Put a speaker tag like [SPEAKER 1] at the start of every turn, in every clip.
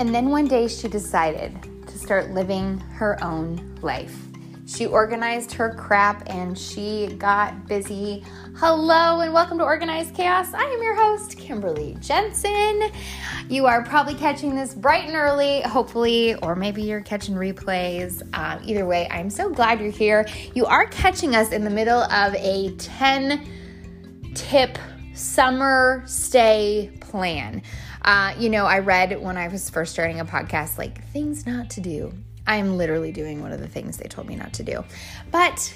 [SPEAKER 1] And then one day she decided to start living her own life. She organized her crap and she got busy. Hello and welcome to Organized Chaos. I am your host, Kimberly Jensen. You are probably catching this bright and early, hopefully, or maybe you're catching replays. Uh, either way, I'm so glad you're here. You are catching us in the middle of a 10 tip summer stay plan. Uh, you know, I read when I was first starting a podcast, like things not to do. I'm literally doing one of the things they told me not to do. But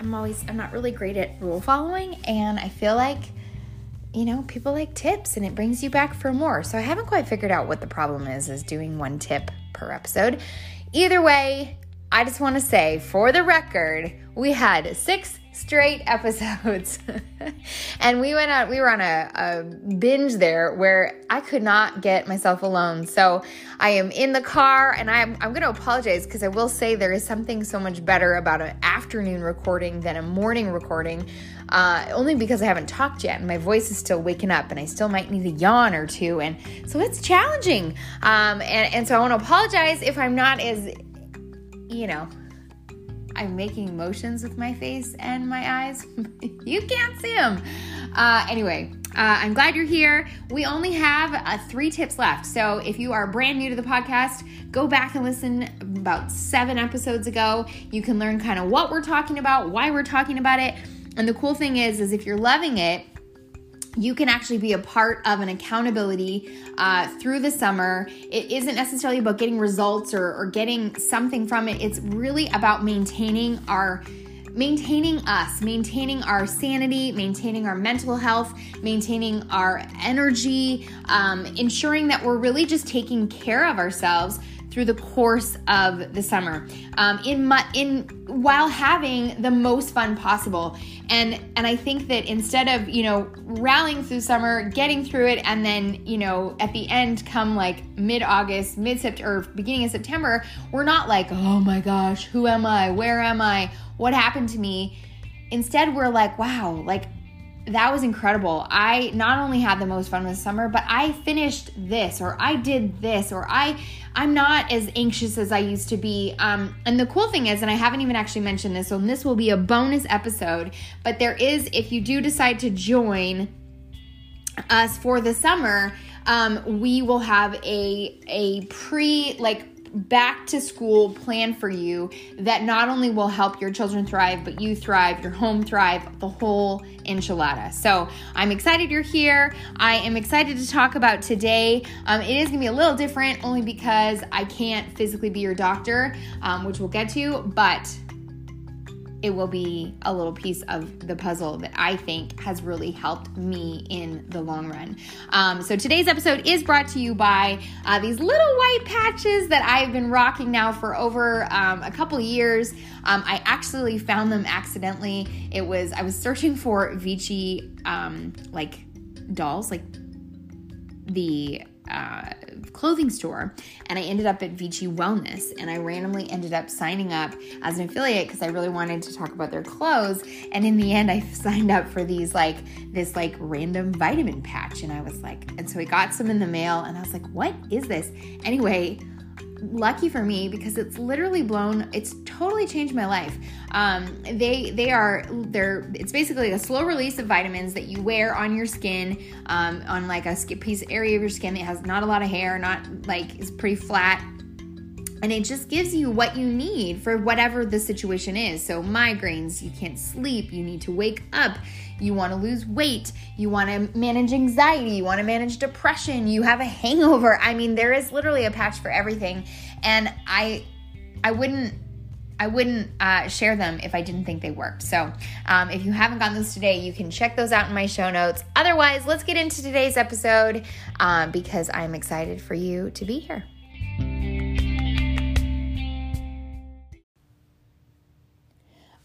[SPEAKER 1] I'm always, I'm not really great at rule following, and I feel like, you know, people like tips and it brings you back for more. So I haven't quite figured out what the problem is, is doing one tip per episode. Either way, I just want to say for the record, we had six straight episodes. and we went out, we were on a, a, binge there where I could not get myself alone. So I am in the car and I'm, I'm going to apologize because I will say there is something so much better about an afternoon recording than a morning recording. Uh, only because I haven't talked yet and my voice is still waking up and I still might need a yawn or two. And so it's challenging. Um, and, and so I want to apologize if I'm not as, you know, I'm making motions with my face and my eyes. you can't see them. Uh, anyway, uh, I'm glad you're here. We only have uh, three tips left. So if you are brand new to the podcast, go back and listen about seven episodes ago. You can learn kind of what we're talking about, why we're talking about it. And the cool thing is, is if you're loving it, you can actually be a part of an accountability uh, through the summer. It isn't necessarily about getting results or, or getting something from it. It's really about maintaining our maintaining us, maintaining our sanity, maintaining our mental health, maintaining our energy, um, ensuring that we're really just taking care of ourselves through the course of the summer. Um, in my, in while having the most fun possible. And and I think that instead of you know rallying through summer getting through it and then you know at the end come like mid August mid September beginning of September we're not like oh my gosh who am I? Where am I? What happened to me? Instead we're like wow like that was incredible. I not only had the most fun this summer, but I finished this or I did this or I I'm not as anxious as I used to be. Um, and the cool thing is, and I haven't even actually mentioned this, so this will be a bonus episode, but there is if you do decide to join us for the summer, um, we will have a a pre like back to school plan for you that not only will help your children thrive, but you thrive, your home thrive, the whole enchilada. So I'm excited you're here. I am excited to talk about today. Um, it is gonna be a little different only because I can't physically be your doctor, um, which we'll get to, but it will be a little piece of the puzzle that I think has really helped me in the long run. Um, so today's episode is brought to you by uh, these little white patches that I've been rocking now for over um, a couple years. Um, I actually found them accidentally. It was I was searching for Vici um, like dolls, like the uh, clothing store and I ended up at Vichy Wellness and I randomly ended up signing up as an affiliate because I really wanted to talk about their clothes. And in the end I signed up for these like this like random vitamin patch and I was like and so I got some in the mail and I was like what is this? Anyway lucky for me because it's literally blown it's totally changed my life. Um, they they are they're it's basically a slow release of vitamins that you wear on your skin um, on like a piece area of your skin that has not a lot of hair not like is pretty flat and it just gives you what you need for whatever the situation is. So, migraines, you can't sleep, you need to wake up, you want to lose weight, you want to manage anxiety, you want to manage depression, you have a hangover. I mean, there is literally a patch for everything. And I I wouldn't I wouldn't uh, share them if I didn't think they worked. So, um, if you haven't gotten those today, you can check those out in my show notes. Otherwise, let's get into today's episode uh, because I'm excited for you to be here.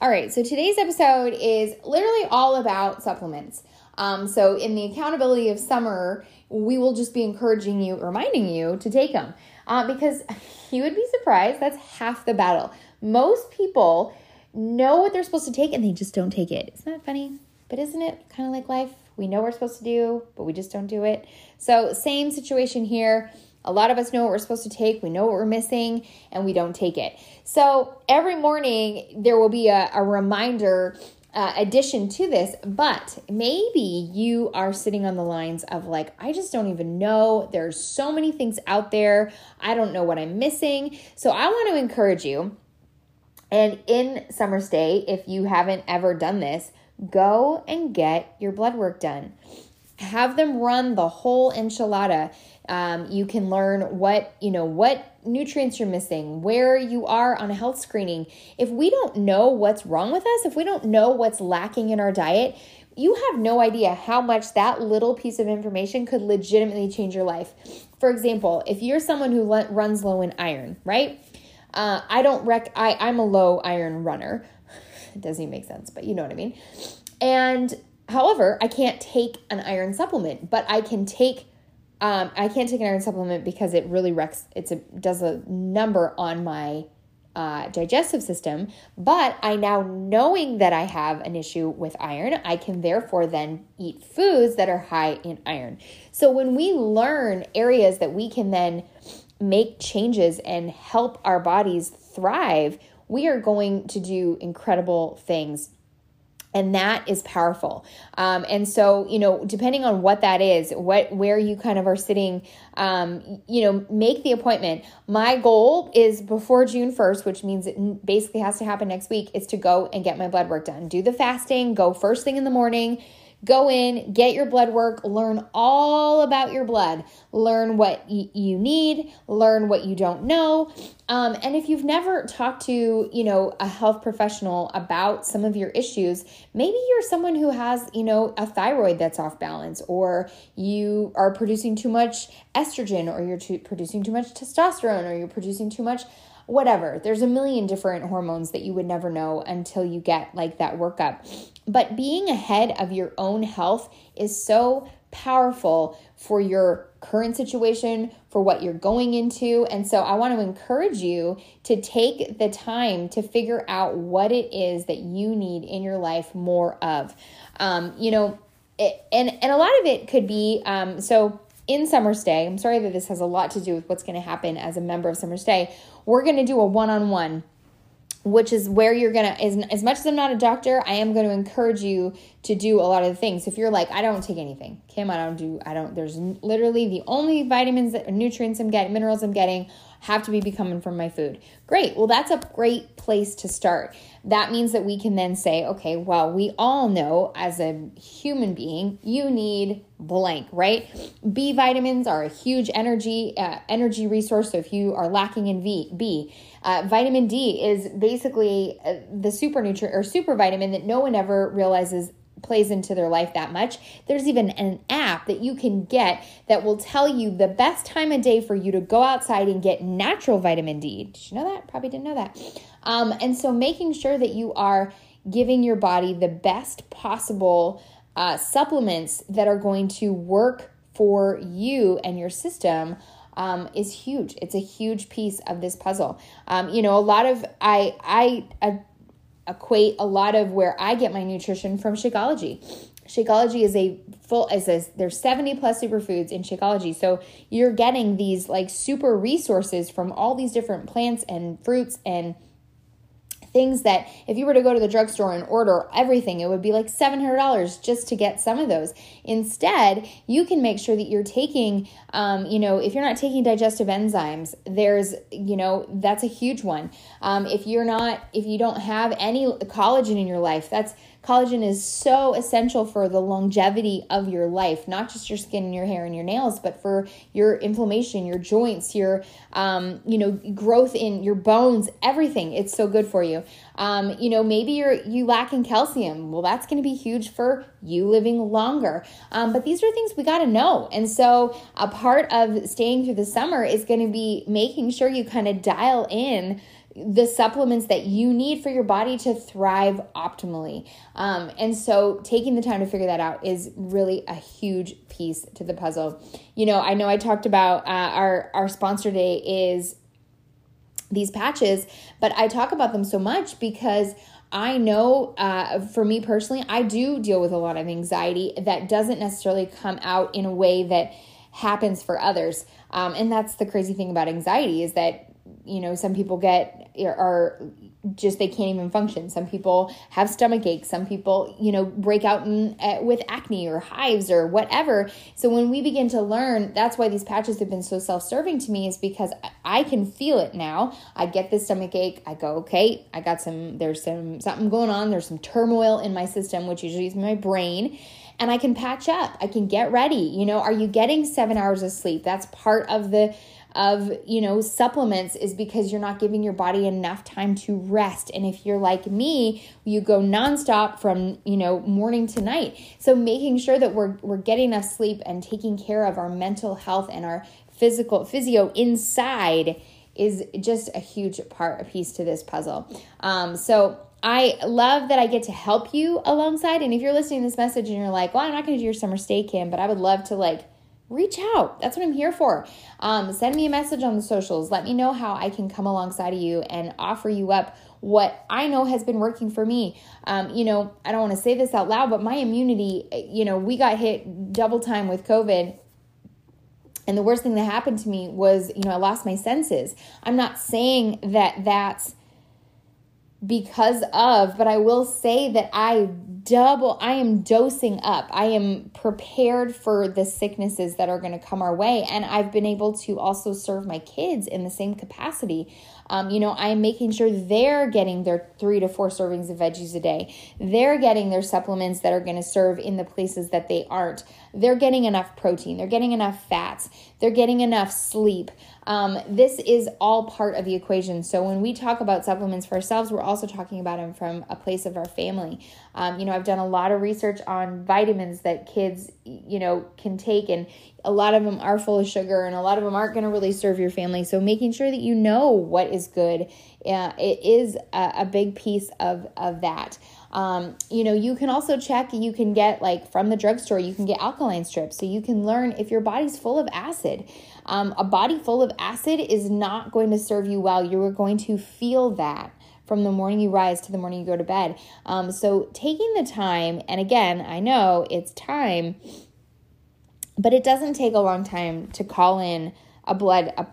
[SPEAKER 1] All right, so today's episode is literally all about supplements. Um, so, in the accountability of summer, we will just be encouraging you, reminding you to take them uh, because you would be surprised. That's half the battle. Most people know what they're supposed to take and they just don't take it. Isn't that funny? But isn't it kind of like life? We know we're supposed to do, but we just don't do it. So, same situation here. A lot of us know what we're supposed to take, we know what we're missing, and we don't take it. So every morning, there will be a, a reminder uh, addition to this, but maybe you are sitting on the lines of like, I just don't even know. There's so many things out there. I don't know what I'm missing. So I want to encourage you. And in Summer Stay, if you haven't ever done this, go and get your blood work done. Have them run the whole enchilada. Um, you can learn what you know what nutrients you're missing, where you are on a health screening. If we don't know what's wrong with us, if we don't know what's lacking in our diet, you have no idea how much that little piece of information could legitimately change your life. For example, if you're someone who runs low in iron, right? Uh, I don't rec. I I'm a low iron runner. It doesn't even make sense, but you know what I mean. And however, I can't take an iron supplement, but I can take um, I can't take an iron supplement because it really wrecks. It's a does a number on my uh, digestive system. But I now knowing that I have an issue with iron, I can therefore then eat foods that are high in iron. So when we learn areas that we can then make changes and help our bodies thrive, we are going to do incredible things and that is powerful. Um, and so you know depending on what that is what where you kind of are sitting um, you know make the appointment. My goal is before june 1st which means it basically has to happen next week is to go and get my blood work done. Do the fasting go first thing in the morning Go in, get your blood work, learn all about your blood, learn what y- you need, learn what you don't know. Um, and if you've never talked to, you know, a health professional about some of your issues, maybe you're someone who has, you know, a thyroid that's off balance, or you are producing too much estrogen, or you're too, producing too much testosterone, or you're producing too much whatever. There's a million different hormones that you would never know until you get like that workup. But being ahead of your own health is so powerful for your current situation, for what you're going into. And so I want to encourage you to take the time to figure out what it is that you need in your life more of. Um, you know, it, and and a lot of it could be um, so in Summer Stay. I'm sorry that this has a lot to do with what's going to happen as a member of Summer Stay. We're going to do a one-on-one which is where you're gonna as, as much as i'm not a doctor i am going to encourage you to do a lot of the things. If you're like i don't take anything kim i don't do i don't there's literally the only vitamins that nutrients i'm getting minerals i'm getting have to be coming from my food. Great. Well, that's a great place to start. That means that we can then say, okay, well, we all know as a human being, you need blank, right? B vitamins are a huge energy uh, energy resource. So if you are lacking in V, B, uh, vitamin D is basically uh, the super nutrient or super vitamin that no one ever realizes plays into their life that much. There's even an app that you can get that will tell you the best time of day for you to go outside and get natural vitamin D. Did you know that? Probably didn't know that. Um, and so making sure that you are giving your body the best possible uh, supplements that are going to work for you and your system um, is huge. It's a huge piece of this puzzle. Um, you know, a lot of I I, equate a lot of where I get my nutrition from Shakeology. Shakeology is a full as a, there's 70 plus superfoods in Shakeology. So you're getting these like super resources from all these different plants and fruits and things that if you were to go to the drugstore and order everything, it would be like $700 just to get some of those. Instead, you can make sure that you're taking, um, you know, if you're not taking digestive enzymes, there's, you know, that's a huge one. Um, if you're not, if you don't have any collagen in your life, that's Collagen is so essential for the longevity of your life, not just your skin and your hair and your nails, but for your inflammation, your joints, your um, you know growth in your bones, everything. It's so good for you. Um, you know, maybe you're you lack in calcium. Well, that's going to be huge for you living longer. Um, but these are things we got to know. And so, a part of staying through the summer is going to be making sure you kind of dial in the supplements that you need for your body to thrive optimally. Um, and so, taking the time to figure that out is really a huge piece to the puzzle. You know, I know I talked about uh, our our sponsor day is these patches, but I talk about them so much because I know uh, for me personally, I do deal with a lot of anxiety that doesn't necessarily come out in a way that happens for others. Um, and that's the crazy thing about anxiety is that you know some people get are just they can't even function. Some people have stomach aches. Some people you know break out in, uh, with acne or hives or whatever. So when we begin to learn that's why these patches have been so self-serving to me is because i can feel it now. I get this stomach ache. I go okay i got some there's some something going on. There's some turmoil in my system which usually is my brain and i can patch up. I can get ready. You know are you getting seven hours of sleep? That's part of the of, you know, supplements is because you're not giving your body enough time to rest. And if you're like me, you go nonstop from, you know, morning to night. So making sure that we're we're getting enough sleep and taking care of our mental health and our physical physio inside is just a huge part, a piece to this puzzle. Um, so I love that I get to help you alongside. And if you're listening to this message and you're like, well, I'm not going to do your summer stay, Kim, but I would love to like reach out. That's what I'm here for. Um, send me a message on the socials. Let me know how I can come alongside of you and offer you up what I know has been working for me. Um, you know, I don't want to say this out loud, but my immunity, you know, we got hit double time with COVID. And the worst thing that happened to me was, you know, I lost my senses. I'm not saying that that's because of, but I will say that I double, I am dosing up. I am prepared for the sicknesses that are going to come our way. And I've been able to also serve my kids in the same capacity. Um, you know, I'm making sure they're getting their three to four servings of veggies a day. They're getting their supplements that are going to serve in the places that they aren't. They're getting enough protein. They're getting enough fats. They're getting enough sleep. Um, this is all part of the equation. So when we talk about supplements for ourselves, we're also talking about them from a place of our family. Um, you know, I've done a lot of research on vitamins that kids, you know, can take, and a lot of them are full of sugar, and a lot of them aren't going to really serve your family. So making sure that you know what is good, uh, it is a, a big piece of of that. Um, you know, you can also check, you can get like from the drugstore, you can get alkaline strips. So you can learn if your body's full of acid. Um, a body full of acid is not going to serve you well. You are going to feel that from the morning you rise to the morning you go to bed. Um, so taking the time, and again, I know it's time, but it doesn't take a long time to call in a blood, a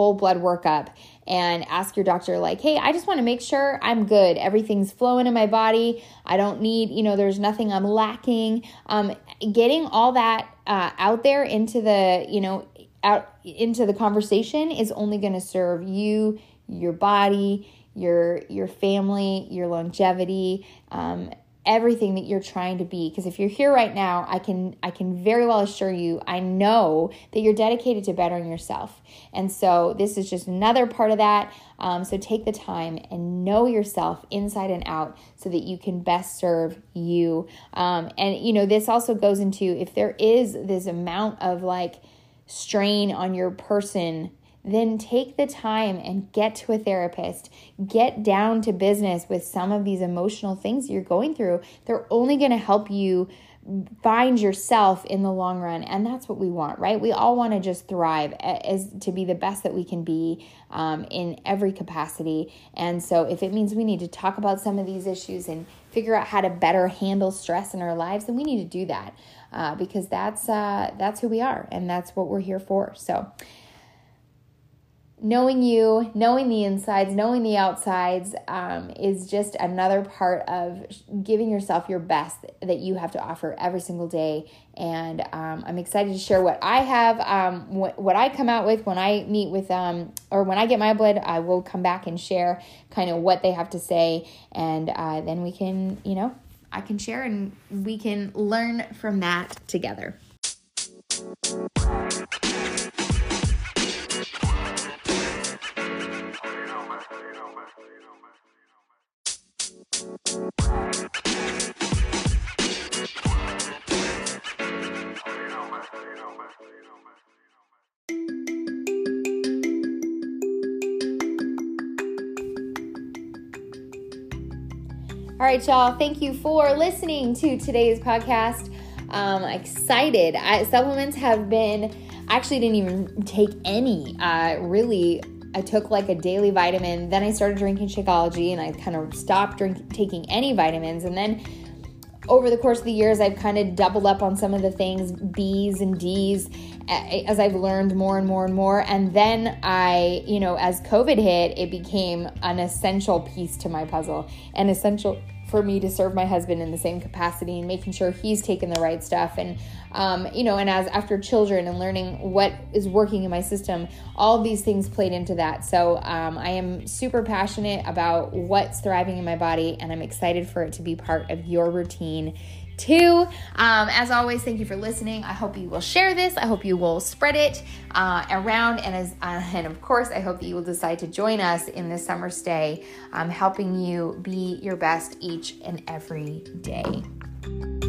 [SPEAKER 1] full blood workup and ask your doctor like hey i just want to make sure i'm good. Everything's flowing in my body. I don't need you know there's nothing i'm lacking. Um, getting all that uh, out there into the you know out into the conversation is only going to serve you your body your your family your longevity um, everything that you're trying to be. Because if you're here right now i can i can very well assure you i know that you're dedicated to bettering yourself. And so this is just another part of that. Um, so take the time and know yourself inside and out so that you can best serve you. Um, and you know this also goes into if there is this amount of like strain on your person then take the time and get to a therapist. Get down to business with some of these emotional things you're going through. They're only going to help you find yourself in the long run and that's what we want right we all want to just thrive as to be the best that we can be um, in every capacity and so if it means we need to talk about some of these issues and figure out how to better handle stress in our lives then we need to do that uh, because that's uh, that's who we are and that's what we're here for so knowing you, knowing the insides, knowing the outsides um, is just another part of giving yourself your best that you have to offer every single day. And um, I'm excited to share what I have, um, what, what I come out with when I meet with, um, or when I get my blood, I will come back and share kind of what they have to say. And uh, then we can, you know, I can share and we can learn from that together. All right, y'all. Thank you for listening to today's podcast. Um, excited. I, supplements have been. I actually didn't even take any. Uh, really, I took like a daily vitamin. Then I started drinking Shakeology, and I kind of stopped drink, taking any vitamins. And then over the course of the years, I've kind of doubled up on some of the things, B's and D's, as I've learned more and more and more. And then I, you know, as COVID hit, it became an essential piece to my puzzle, an essential for me to serve my husband in the same capacity and making sure he's taking the right stuff. And um, you know and as after children and learning what is working in my system all these things played into that. So um, i am super passionate about what's thriving in my body and i'm excited for it to be part of your routine too. Um, as always, thank you for listening. I hope you will share this. I hope you will spread it uh, around, and as uh, and of course, I hope that you will decide to join us in this summer stay, um, helping you be your best each and every day.